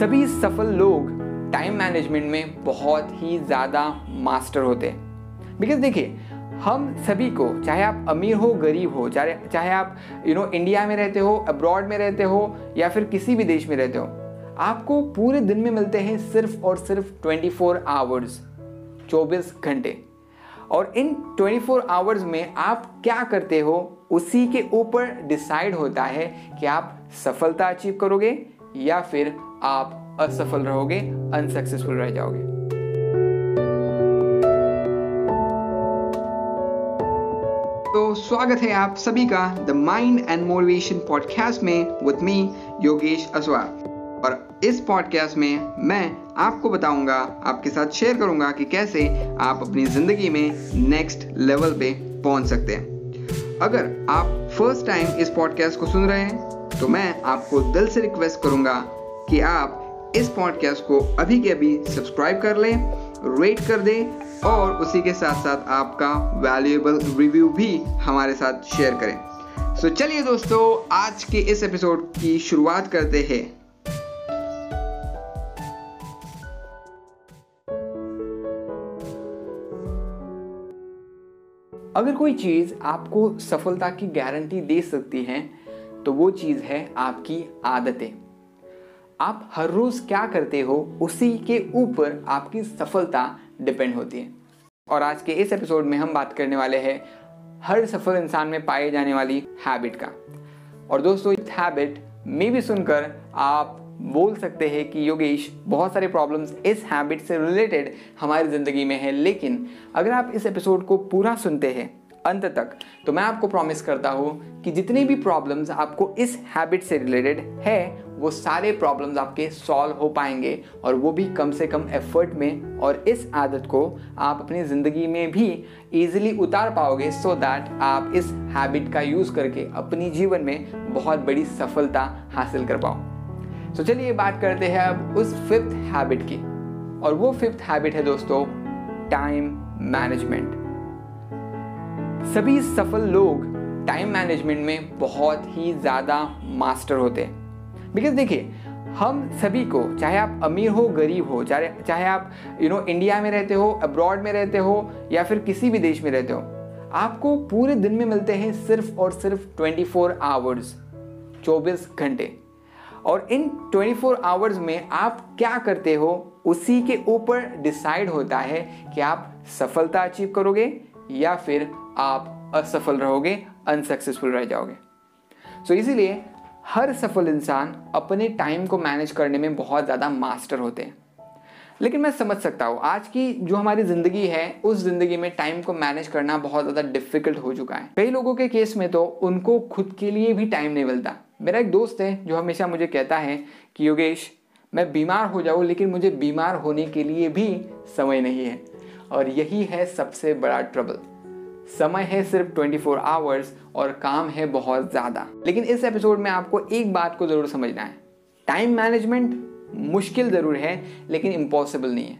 सभी सफल लोग टाइम मैनेजमेंट में बहुत ही ज़्यादा मास्टर होते हैं। बिकॉज़ देखिए, हम सभी को, चाहे आप अमीर हो, गरीब हो, चाहे चाहे आप यू नो इंडिया में रहते हो अब्रॉड में रहते हो, या फिर किसी भी देश में रहते हो, आपको पूरे दिन में मिलते हैं सिर्फ़ और सिर्फ़ 24 फोर आवर्स चौबीस घंटे। और इन 24 फोर आवर्स में आप क्या करते हो, उसी के ऊपर डिसाइड होता है कि आप सफलता अचीव करोगे या फिर आप असफल रहोगे अनसक्सेसफुल रह जाओगे। तो स्वागत है आप सभी का the mind and motivation podcast में विद मी योगेश असवार। और इस पॉडकास्ट में मैं आपको बताऊँगा, आपके साथ शेयर करूँगा कि कैसे आप अपनी ज़िंदगी में नेक्स्ट लेवल पे पहुँच सकते हैं। अगर आप फ़र्स्ट टाइम इस पॉडकास्ट को सुन रहे हैं तो मैं आपको दिल से रिक्वेस्ट करूँगा कि आप इस पॉडकास्ट को अभी के अभी सब्सक्राइब कर लें रेट कर दें और उसी के साथ साथ आपका वैल्यूएबल रिव्यू भी हमारे साथ शेयर करें। सो so, चलिए दोस्तों आज के इस एपिसोड की शुरुआत करते हैं। अगर कोई चीज़ आपको सफलता की गारंटी दे सकती है तो वो चीज़ है आपकी आदतें। आप हर रोज़ क्या करते हो, उसी के ऊपर आपकी सफलता डिपेंड होती है। और आज के इस एपिसोड में हम बात करने वाले हैं हर सफल इंसान में पाए जाने वाली हैबिट का। और दोस्तों, इस हैबिट में भी सुनकर आप बोल सकते हैं कि, योगेश, बहुत सारे प्रॉब्लम्स इस हैबिट से रिलेटेड हमारी ज़िंदगी में है, लेकिन अगर आप इस एपिसोड को पूरा सुनते हैं अंत तक तो मैं आपको प्रॉमिस करता हूँ कि जितनी भी प्रॉब्लम्स आपको इस हैबिट से रिलेटेड है वो सारे प्रॉब्लम्स आपके सॉल्व हो पाएँगे और वो भी कम से कम एफर्ट में और इस आदत को आप अपनी ज़िंदगी में भी ईजिली उतार पाओगे सो so दैट आप इस हैबिट का यूज़ करके अपनी जीवन में बहुत बड़ी सफलता हासिल कर पाओ। तो so चलिए बात करते हैं अब उस फिफ्थ हैबिट की। और वो फिफ्थ हैबिट है दोस्तों टाइम मैनेजमेंट सभी सफल लोग टाइम मैनेजमेंट में बहुत ही ज़्यादा मास्टर होते हैं। बिकॉज़ देखिए हम सभी को चाहे आप अमीर हो गरीब हो चाहे चाहे आप यू नो इंडिया में रहते हो अब्रॉड में रहते हो या फिर किसी भी देश में रहते हो आपको पूरे दिन में मिलते हैं सिर्फ़ और सिर्फ़ 24 फोर आवर्स चौबीस घंटे। और इन 24 फोर आवर्स में आप क्या करते हो उसी के ऊपर डिसाइड होता है कि आप सफलता अचीव करोगे या फिर आप असफल रहोगे अनसक्सेसफुल रह जाओगे। सो so, इसीलिए हर सफल इंसान अपने टाइम को मैनेज करने में बहुत ज़्यादा मास्टर होते हैं। लेकिन मैं समझ सकता हूँ, आज की जो हमारी ज़िंदगी है, उस ज़िंदगी में टाइम को मैनेज करना बहुत ज़्यादा डिफ़िकल्ट हो चुका है। कई लोगों के केस में तो उनको खुद के लिए भी टाइम नहीं मिलता। मेरा एक दोस्त है, जो हमेशा मुझे कहता है कि, योगेश, मैं बीमार हो जाऊँ, लेकिन मुझे बीमार होने के लिए भी समय नहीं है। और यही है सबसे बड़ा ट्रबल समय है सिर्फ़ 24 फोर आवर्स और काम है बहुत ज़्यादा। लेकिन इस एपिसोड में आपको एक बात को ज़रूर समझना है। टाइम मैनेजमेंट मुश्किल ज़रूर है लेकिन इम्पॉसिबल नहीं है।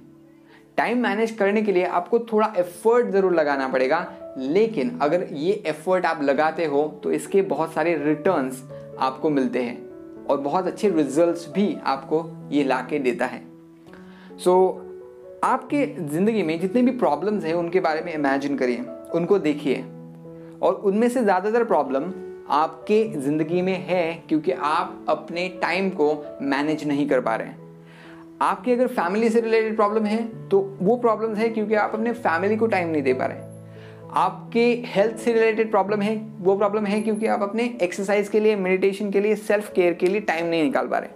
टाइम मैनेज करने के लिए आपको थोड़ा एफर्ट ज़रूर लगाना पड़ेगा लेकिन अगर ये एफर्ट आप लगाते हो तो इसके बहुत सारे रिटर्न्स आपको मिलते हैं और बहुत अच्छे रिजल्ट्स भी आपको ये ला के देता है। सो so, आपके ज़िंदगी में जितने भी प्रॉब्लम्स हैं उनके बारे में इमेजिन करिए। उनको देखिए। और उनमें से ज़्यादातर प्रॉब्लम आपके ज़िंदगी में है क्योंकि आप अपने टाइम को मैनेज नहीं कर पा रहे हैं। आपके अगर फैमिली से रिलेटेड प्रॉब्लम है तो वो प्रॉब्लम है क्योंकि आप अपने फैमिली को टाइम नहीं दे पा रहे आपके हेल्थ से रिलेटेड प्रॉब्लम है, वो प्रॉब्लम है क्योंकि आप अपने एक्सरसाइज के लिए मेडिटेशन के लिए सेल्फ केयर के लिए टाइम नहीं निकाल पा रहे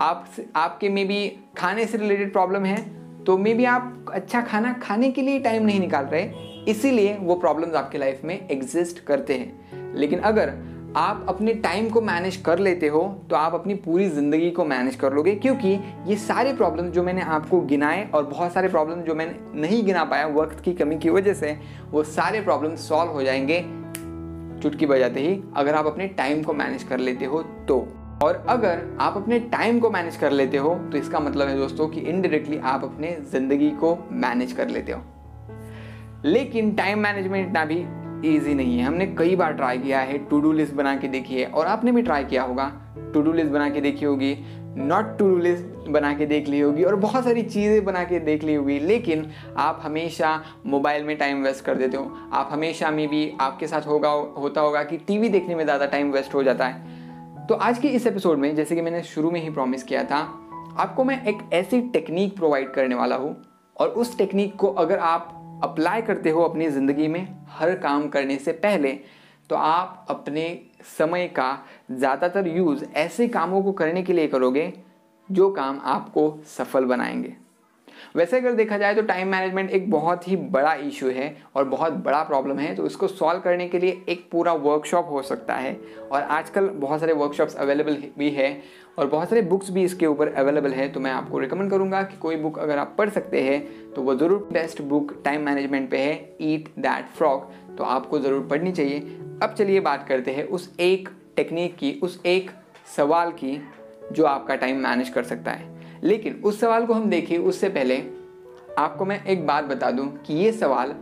आप आपके मे बी खाने से रिलेटेड प्रॉब्लम है तो मे बी आप अच्छा खाना खाने के लिए टाइम नहीं निकाल रहे इसीलिए वो प्रॉब्लम्स आपके लाइफ में एग्जिस्ट करते हैं। लेकिन अगर आप अपने टाइम को मैनेज कर लेते हो तो आप अपनी पूरी ज़िंदगी को मैनेज कर लोगे, क्योंकि ये सारे प्रॉब्लम जो मैंने आपको गिनाए और बहुत सारे प्रॉब्लम जो मैंने नहीं गिना पाया वक्त की कमी की वजह से, वो सारे प्रॉब्लम सॉल्व हो जाएँगे चुटकी बजाते ही, अगर आप अपने टाइम को मैनेज कर लेते हो तो। और अगर आप अपने टाइम को मैनेज कर लेते हो तो इसका मतलब है दोस्तों कि इनडायरेक्टली आप अपने ज़िंदगी को मैनेज कर लेते हो। लेकिन टाइम मैनेजमेंट इतना भी ईजी नहीं है। हमने कई बार ट्राई किया है टू डू लिस्ट बना के देखी है, और आपने भी ट्राई किया होगा। टू डू लिस्ट बना के देखी होगी नॉट टू डू लिस्ट बना के देख ली होगी, और बहुत सारी चीज़ें बना के देख ली होगी। लेकिन आप हमेशा मोबाइल में टाइम वेस्ट कर देते हो। आप हमेशा में भी आपके साथ होगा, होता होगा कि टीवी देखने में ज़्यादा टाइम वेस्ट हो जाता है। तो आज के इस एपिसोड में, जैसे कि मैंने शुरू में ही प्रॉमिस किया था, आपको मैं एक ऐसी टेक्निक प्रोवाइड करने वाला हूँ, और उस टेक्निक को अगर आप अप्लाई करते हो अपनी ज़िंदगी में हर काम करने से पहले तो आप अपने समय का ज़्यादातर यूज़ ऐसे कामों को करने के लिए करोगे, जो काम आपको सफल बनाएँगे। वैसे अगर देखा जाए तो टाइम मैनेजमेंट एक बहुत ही बड़ा इशू है और बहुत बड़ा प्रॉब्लम है तो इसको सॉल्व करने के लिए एक पूरा वर्कशॉप हो सकता है। और आजकल बहुत सारे वर्कशॉप्स अवेलेबल भी है और बहुत सारे बुक्स भी इसके ऊपर अवेलेबल है तो मैं आपको रिकमेंड करूँगा कि कोई बुक अगर आप पढ़ सकते हैं तो वो ज़रूर बेस्ट बुक टाइम मैनेजमेंट पे है ईट दैट फ्रॉक तो आपको ज़रूर पढ़नी चाहिए। अब चलिए बात करते हैं उस एक टेक्निक की, उस एक सवाल की, जो आपका टाइम मैनेज कर सकता है। लेकिन उस सवाल को हम देखें उससे पहले आपको मैं एक बात बता दूँ कि ये सवाल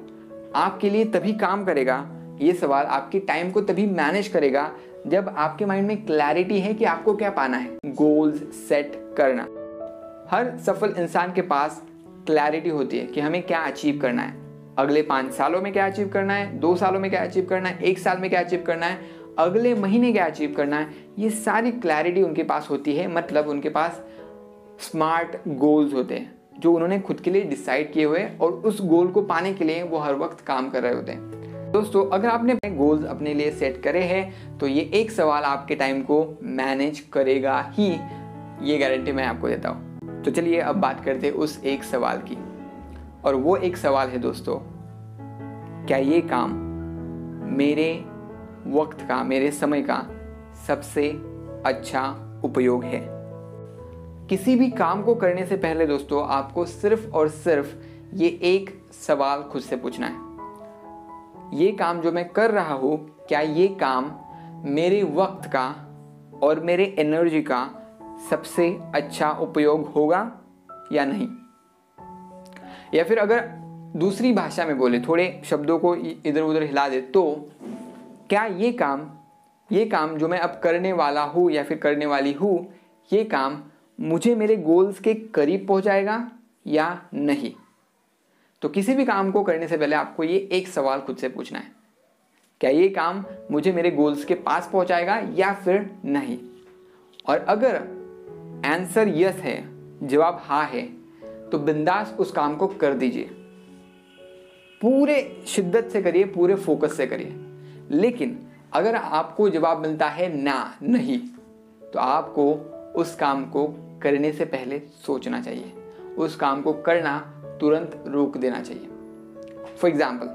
आपके लिए तभी काम करेगा, ये सवाल आपके टाइम को तभी मैनेज करेगा जब आपके माइंड में क्लैरिटी है कि आपको क्या पाना है। गोल्स सेट करना। हर सफल इंसान के पास क्लैरिटी होती है कि हमें क्या अचीव करना है। अगले पाँच सालों में क्या अचीव करना है, दो सालों में क्या अचीव करना है, एक साल में क्या अचीव करना है, अगले महीने क्या अचीव करना है, ये सारी क्लैरिटी उनके पास होती है मतलब उनके पास स्मार्ट गोल्स होते हैं, जो उन्होंने खुद के लिए डिसाइड किए हुए और उस गोल को पाने के लिए वो हर वक्त काम कर रहे होते हैं। दोस्तों, अगर आपने अपने गोल्स अपने लिए सेट करे हैं तो ये एक सवाल आपके टाइम को मैनेज करेगा ही। ये गारंटी मैं आपको देता हूँ। तो चलिए अब बात करते हैं उस एक सवाल की। और वो एक सवाल है दोस्तों, क्या ये काम मेरे वक्त का, मेरे समय का सबसे अच्छा उपयोग है? किसी भी काम को करने से पहले दोस्तों, आपको सिर्फ़ और सिर्फ़ ये एक सवाल खुद से पूछना है। ये काम जो मैं कर रहा हूँ, क्या ये काम मेरे वक्त का और मेरे एनर्जी का सबसे अच्छा उपयोग होगा या नहीं? या फिर अगर दूसरी भाषा में बोले, थोड़े शब्दों को इधर उधर हिला दे तो क्या ये काम ये काम जो मैं अब करने वाला हूँ या फिर करने वाली हूँ, ये काम मुझे मेरे गोल्स के करीब पहुंचाएगा या नहीं? तो किसी भी काम को करने से पहले आपको ये एक सवाल खुद से पूछना है। क्या ये काम मुझे मेरे गोल्स के पास पहुंचाएगा या फिर नहीं? और अगर आंसर यस है, जवाब हाँ है तो बिंदास उस काम को कर दीजिए। पूरे शिद्दत से करिए, पूरे फोकस से करिए। लेकिन अगर आपको जवाब मिलता है ना, नहीं तो आपको उस काम को करने से पहले सोचना चाहिए। उस काम को करना तुरंत रोक देना चाहिए। फॉर एग्ज़ाम्पल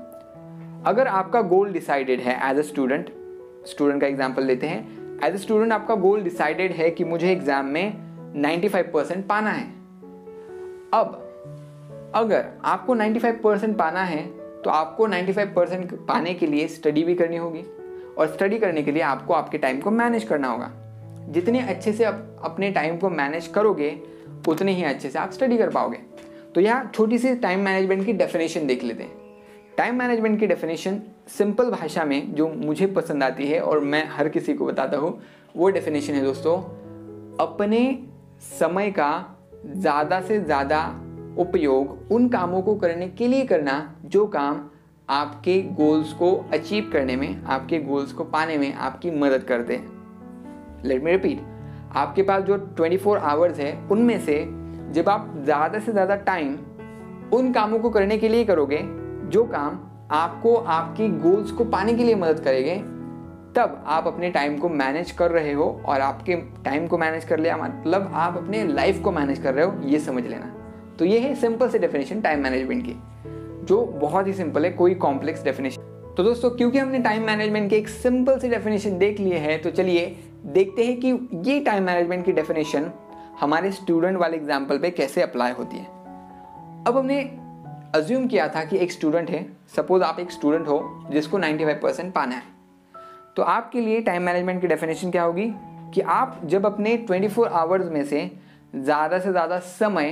अगर आपका गोल डिसाइडेड है एज अ स्टूडेंट स्टूडेंट का एग्ज़ाम्पल लेते हैं। एज अ स्टूडेंट आपका गोल डिसाइडेड है कि मुझे एग्ज़ाम में 95 परसेंट पाना है। अब, अगर आपको 95 परसेंट पाना है तो आपको 95 परसेंट पाने के लिए स्टडी भी करनी होगी। और स्टडी करने के लिए आपको आपके टाइम को मैनेज करना होगा। जितने अच्छे से आप अपने टाइम को मैनेज करोगे, उतने ही अच्छे से आप स्टडी कर पाओगे। तो यहाँ छोटी सी टाइम मैनेजमेंट की डेफिनेशन देख लेते हैं। टाइम मैनेजमेंट की डेफिनेशन सिंपल भाषा में जो मुझे पसंद आती है और मैं हर किसी को बताता हूँ, वो डेफिनेशन है दोस्तों, अपने समय का ज़्यादा से ज़्यादा उपयोग उन कामों को करने के लिए करना, जो काम आपके गोल्स को अचीव करने में, आपके गोल्स को पाने में आपकी मदद करते हैं। लेट मी रिपीट आपके पास जो 24 फोर आवर्स है, उनमें से जब आप ज़्यादा से ज़्यादा टाइम उन कामों को करने के लिए करोगे, जो काम आपको आपकी गोल्स को पाने के लिए मदद करेंगे, तब आप अपने टाइम को मैनेज कर रहे हो और आपके टाइम को मैनेज कर लिया मतलब आप अपने लाइफ को मैनेज कर रहे हो, ये समझ लेना। तो ये है सिंपल से डेफिनेशन टाइम मैनेजमेंट की, जो बहुत ही सिंपल है, कोई कॉम्प्लेक्स डेफिनेशन तो दोस्तों, क्योंकि हमने टाइम मैनेजमेंट की एक सिंपल सी डेफिनेशन देख लिए है तो चलिए देखते हैं कि ये टाइम मैनेजमेंट की डेफिनेशन हमारे स्टूडेंट वाले एग्ज़ाम्पल पे कैसे अप्लाई होती है। अब हमने अज्यूम किया था कि एक स्टूडेंट है। सपोज़ आप एक स्टूडेंट हो जिसको 95 परसेंट पाना है। तो आपके लिए टाइम मैनेजमेंट की डेफिनेशन क्या होगी? कि आप जब अपने 24 आवर्स में से ज़्यादा से ज़्यादा समय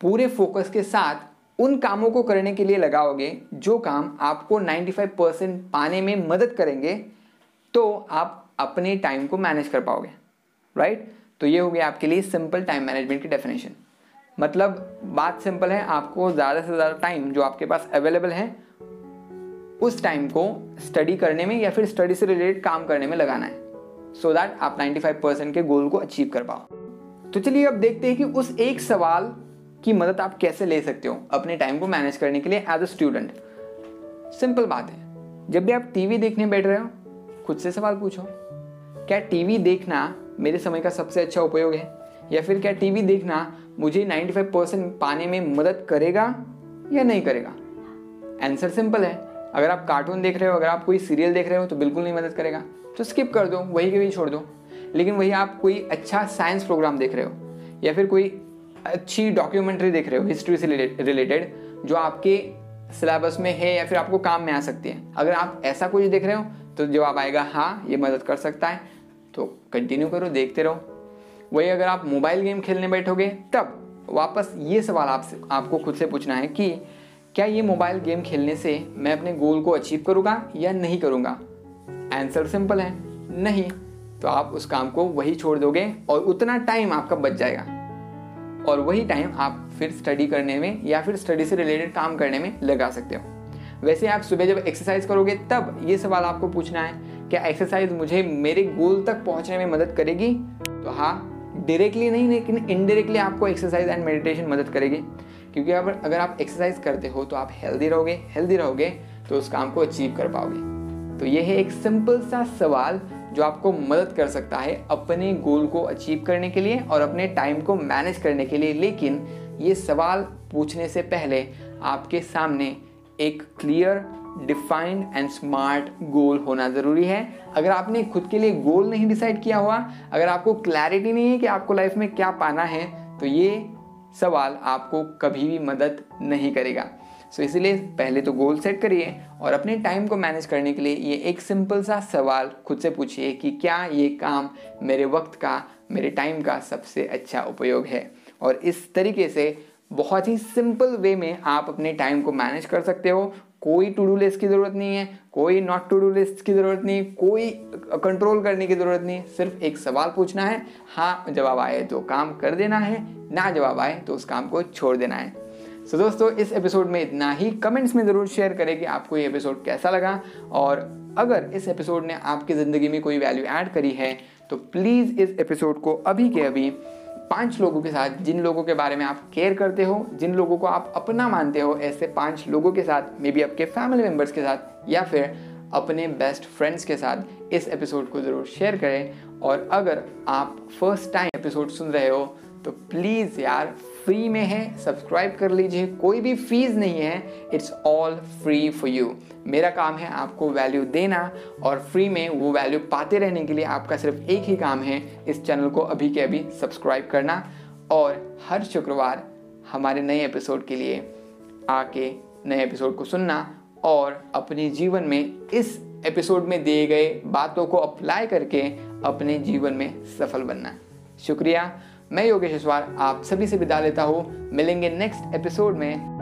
पूरे फोकस के साथ उन कामों को करने के लिए लगाओगे, जो काम आपको 95 परसेंट पाने में मदद करेंगे तो आप अपने टाइम को मैनेज कर पाओगे राइट right? तो ये हो गया आपके लिए सिंपल टाइम मैनेजमेंट की डेफिनेशन मतलब बात सिंपल है, आपको ज़्यादा से ज़्यादा टाइम जो आपके पास अवेलेबल है, उस टाइम को स्टडी करने में या फिर स्टडी से रिलेटेड काम करने में लगाना है सो so दैट आप 95 परसेंट के गोल को अचीव कर पाओ. तो चलिए अब देखते हैं कि उस एक सवाल की मदद आप कैसे ले सकते हो अपने टाइम को मैनेज करने के लिए एज अ स्टूडेंट सिंपल बात है. जब भी आप टीवी देखने बैठ रहे हो, खुद से सवाल पूछो. क्या टीवी देखना मेरे समय का सबसे अच्छा उपयोग है? या फिर क्या टीवी देखना मुझे 95 परसेंट पाने में मदद करेगा या नहीं करेगा? आंसर सिंपल है। अगर आप कार्टून देख रहे हो, अगर आप कोई सीरियल देख रहे हो तो बिल्कुल नहीं मदद करेगा। तो स्किप कर दो, वही के वही छोड़ दो। लेकिन वही आप कोई अच्छा साइंस प्रोग्राम देख रहे हो, या फिर कोई अच्छी डॉक्यूमेंट्री देख रहे हो हिस्ट्री से रिलेटेड जो आपके सिलेबस में है या फिर आपको काम में आ सकती है। अगर आप ऐसा कुछ देख रहे हो तो जवाब आएगा हाँ ये मदद कर सकता है। तो कंटिन्यू करो, देखते रहो। वही अगर आप मोबाइल गेम खेलने बैठोगे, तब वापस ये सवाल आपसे, आपको खुद से पूछना है कि क्या ये मोबाइल गेम खेलने से मैं अपने गोल को अचीव करूँगा या नहीं करूँगा? आंसर सिंपल है, नहीं। तो आप उस काम को वही छोड़ दोगे और उतना टाइम आपका बच जाएगा। और वही टाइम आप फिर स्टडी करने में या फिर स्टडी से रिलेटेड काम करने में लगा सकते हो। वैसे आप सुबह जब एक्सरसाइज करोगे, तब ये सवाल आपको पूछना है क्या एक्सरसाइज मुझे मेरे गोल तक पहुँचने में मदद करेगी? तो हाँ डायरेक्टली नहीं, लेकिन इनडायरेक्टली आपको एक्सरसाइज एंड मेडिटेशन मदद करेगी। क्योंकि अगर अगर आप एक्सरसाइज करते हो तो आप हेल्दी रहोगे हेल्दी रहोगे तो उस काम को अचीव कर पाओगे। तो ये है एक सिंपल सा सवाल जो आपको मदद कर सकता है अपने गोल को अचीव करने के लिए और अपने टाइम को मैनेज करने के लिए। लेकिन ये सवाल पूछने से पहले आपके सामने एक clear defined and smart goal होना ज़रूरी है। अगर आपने खुद के लिए गोल नहीं डिसाइड किया हुआ अगर आपको क्लैरिटी नहीं है कि आपको लाइफ में क्या पाना है तो ये सवाल आपको कभी भी मदद नहीं करेगा। सो so, इसीलिए पहले तो गोल सेट करिए और अपने टाइम को मैनेज करने के लिए ये एक सिंपल सा सवाल खुद से पूछिए कि क्या ये काम मेरे वक्त का मेरे टाइम का सबसे अच्छा उपयोग है? और इस तरीके से बहुत ही सिंपल वे में आप अपने टाइम को मैनेज कर सकते हो कोई टू डू लिस्ट की ज़रूरत नहीं है कोई नॉट टू डू लिस्ट की ज़रूरत नहीं कोई कंट्रोल करने की ज़रूरत नहीं सिर्फ़ एक सवाल पूछना है हाँ जवाब आए तो काम कर देना है ना जवाब आए तो उस काम को छोड़ देना है। सो so, दोस्तों इस एपिसोड में इतना ही। कमेंट्स में ज़रूर शेयर करें कि आपको ये एपिसोड कैसा लगा। और अगर इस एपिसोड ने आपकी ज़िंदगी में कोई वैल्यू ऐड करी है तो प्लीज़ इस एपिसोड को अभी के अभी पाँच लोगों के साथ जिन लोगों के बारे में आप केयर करते हो, जिन लोगों को आप अपना मानते हो, ऐसे पाँच लोगों के साथ मे बी आपके फैमिली मेंबर्स के साथ, या फिर अपने बेस्ट फ्रेंड्स के साथ इस एपिसोड को ज़रूर शेयर करें। और अगर आप फ़र्स्ट टाइम एपिसोड सुन रहे हो तो प्लीज़ यार फ्री में है सब्सक्राइब कर लीजिए, कोई भी फ़ीस नहीं है it's all free for you मेरा काम है आपको वैल्यू देना और फ्री में वो वैल्यू पाते रहने के लिए आपका सिर्फ़ एक ही काम है, इस चैनल को अभी के अभी सब्सक्राइब करना और हर शुक्रवार हमारे नए एपिसोड के लिए आके नए एपिसोड को सुनना और अपने जीवन में इस एपिसोड में दिए गए बातों को अप्लाई करके अपने जीवन में सफल बनना। शुक्रिया मैं योगेश आप सभी से विदा लेता हूँ। मिलेंगे नेक्स्ट एपिसोड में।